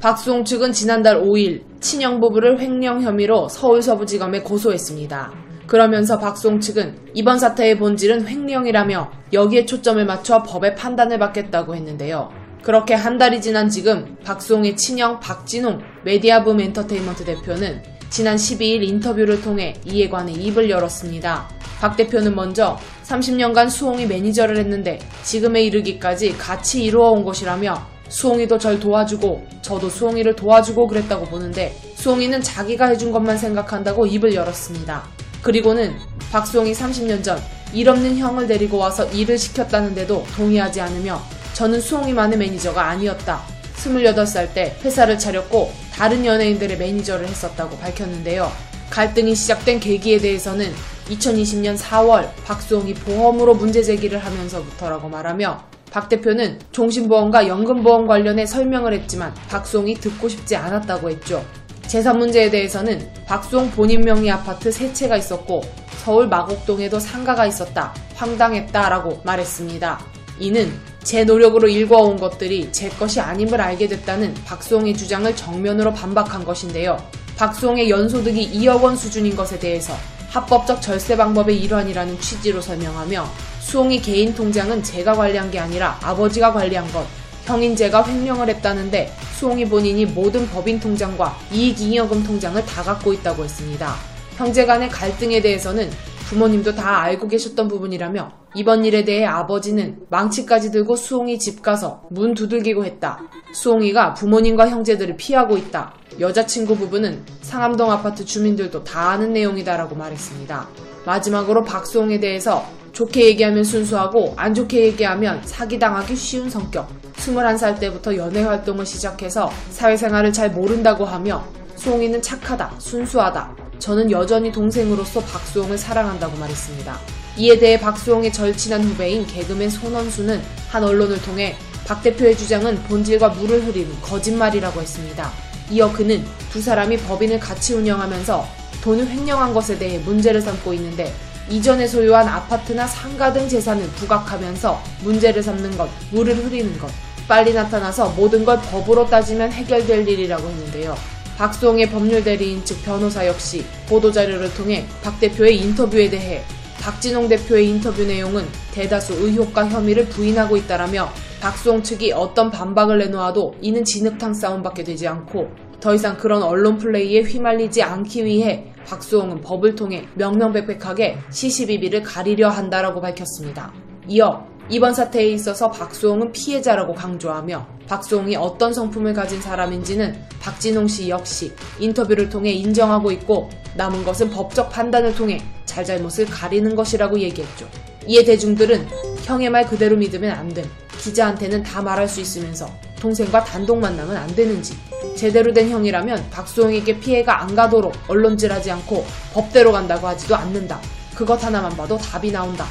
박수홍 측은 지난달 5일 친형 부부를 횡령 혐의로 서울서부지검에 고소했습니다. 그러면서 박수홍 측은 이번 사태의 본질은 횡령이라며 여기에 초점을 맞춰 법의 판단을 받겠다고 했는데요. 그렇게 한 달이 지난 지금 박수홍의 친형 박진홍 메디아붐 엔터테인먼트 대표는 지난 12일 인터뷰를 통해 이에 관해 입을 열었습니다. 박 대표는 먼저 30년간 수홍이 매니저를 했는데 지금에 이르기까지 같이 이루어온 것이라며 수홍이도 절 도와주고 저도 수홍이를 도와주고 그랬다고 보는데 수홍이는 자기가 해준 것만 생각한다고 입을 열었습니다. 그리고는 박수홍이 30년 전 일 없는 형을 데리고 와서 일을 시켰다는데도 동의하지 않으며 저는 수홍이만의 매니저가 아니었다. 28살 때 회사를 차렸고 다른 연예인들의 매니저를 했었다고 밝혔는데요. 갈등이 시작된 계기에 대해서는 2020년 4월 박수홍이 보험으로 문제 제기를 하면서부터라고 말하며 박 대표는 종신보험과 연금보험 관련해 설명을 했지만 박수홍이 듣고 싶지 않았다고 했죠. 재산 문제에 대해서는 박수홍 본인 명의 아파트 세 채가 있었고 서울 마곡동에도 상가가 있었다. 황당했다라고 말했습니다. 이는 제 노력으로 일궈온 것들이 제 것이 아님을 알게 됐다는 박수홍의 주장을 정면으로 반박한 것인데요. 박수홍의 연소득이 2억 원 수준인 것에 대해서 합법적 절세 방법의 일환이라는 취지로 설명하며 수홍이 개인 통장은 제가 관리한 게 아니라 아버지가 관리한 것, 형인 제가 횡령을 했다는데 수홍이 본인이 모든 법인 통장과 이익잉여금 통장을 다 갖고 있다고 했습니다. 형제 간의 갈등에 대해서는 부모님도 다 알고 계셨던 부분이라며 이번 일에 대해 아버지는 망치까지 들고 수홍이 집 가서 문 두들기고 했다. 수홍이가 부모님과 형제들을 피하고 있다. 여자친구 부부는 상암동 아파트 주민들도 다 아는 내용이다라고 말했습니다. 마지막으로 박수홍에 대해서 좋게 얘기하면 순수하고 안 좋게 얘기하면 사기당하기 쉬운 성격. 21살 때부터 연애 활동을 시작해서 사회생활을 잘 모른다고 하며 수홍이는 착하다, 순수하다. 저는 여전히 동생으로서 박수홍을 사랑한다고 말했습니다. 이에 대해 박수홍의 절친한 후배인 개그맨 손원수는 한 언론을 통해 박 대표의 주장은 본질과 물을 흐리는 거짓말이라고 했습니다. 이어 그는 두 사람이 법인을 같이 운영하면서 돈을 횡령한 것에 대해 문제를 삼고 있는데 이전에 소유한 아파트나 상가 등 재산을 부각하면서 문제를 삼는 것, 물을 흐리는 것, 빨리 나타나서 모든 걸 법으로 따지면 해결될 일이라고 했는데요. 박수홍의 법률 대리인 측 변호사 역시 보도자료를 통해 박 대표의 인터뷰에 대해 박진홍 대표의 인터뷰 내용은 대다수 의혹과 혐의를 부인하고 있다라며 박수홍 측이 어떤 반박을 내놓아도 이는 진흙탕 싸움밖에 되지 않고 더 이상 그런 언론 플레이에 휘말리지 않기 위해 박수홍은 법을 통해 명명백백하게 시시비비를 가리려 한다라고 밝혔습니다. 이어 이번 사태에 있어서 박수홍은 피해자라고 강조하며 박수홍이 어떤 성품을 가진 사람인지는 박진홍 씨 역시 인터뷰를 통해 인정하고 있고 남은 것은 법적 판단을 통해 잘잘못을 가리는 것이라고 얘기했죠. 이에 대중들은 형의 말 그대로 믿으면 안 됨. 기자한테는 다 말할 수 있으면서 동생과 단독 만나면 안 되는지 제대로 된 형이라면 박수홍에게 피해가 안 가도록 언론질하지 않고 법대로 간다고 하지도 않는다. 그것 하나만 봐도 답이 나온다.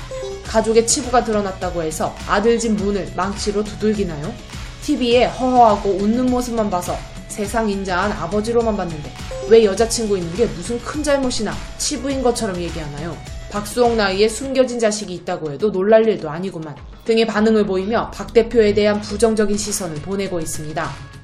가족의 치부가 드러났다고 해서 아들 집 문을 망치로 두들기나요? TV에 허허하고 웃는 모습만 봐서 세상 인자한 아버지로만 봤는데 왜 여자친구 있는 게 무슨 큰 잘못이나 치부인 것처럼 얘기하나요? 박수홍 나이에 숨겨진 자식이 있다고 해도 놀랄 일도 아니구만 등의 반응을 보이며 박 대표에 대한 부정적인 시선을 보내고 있습니다.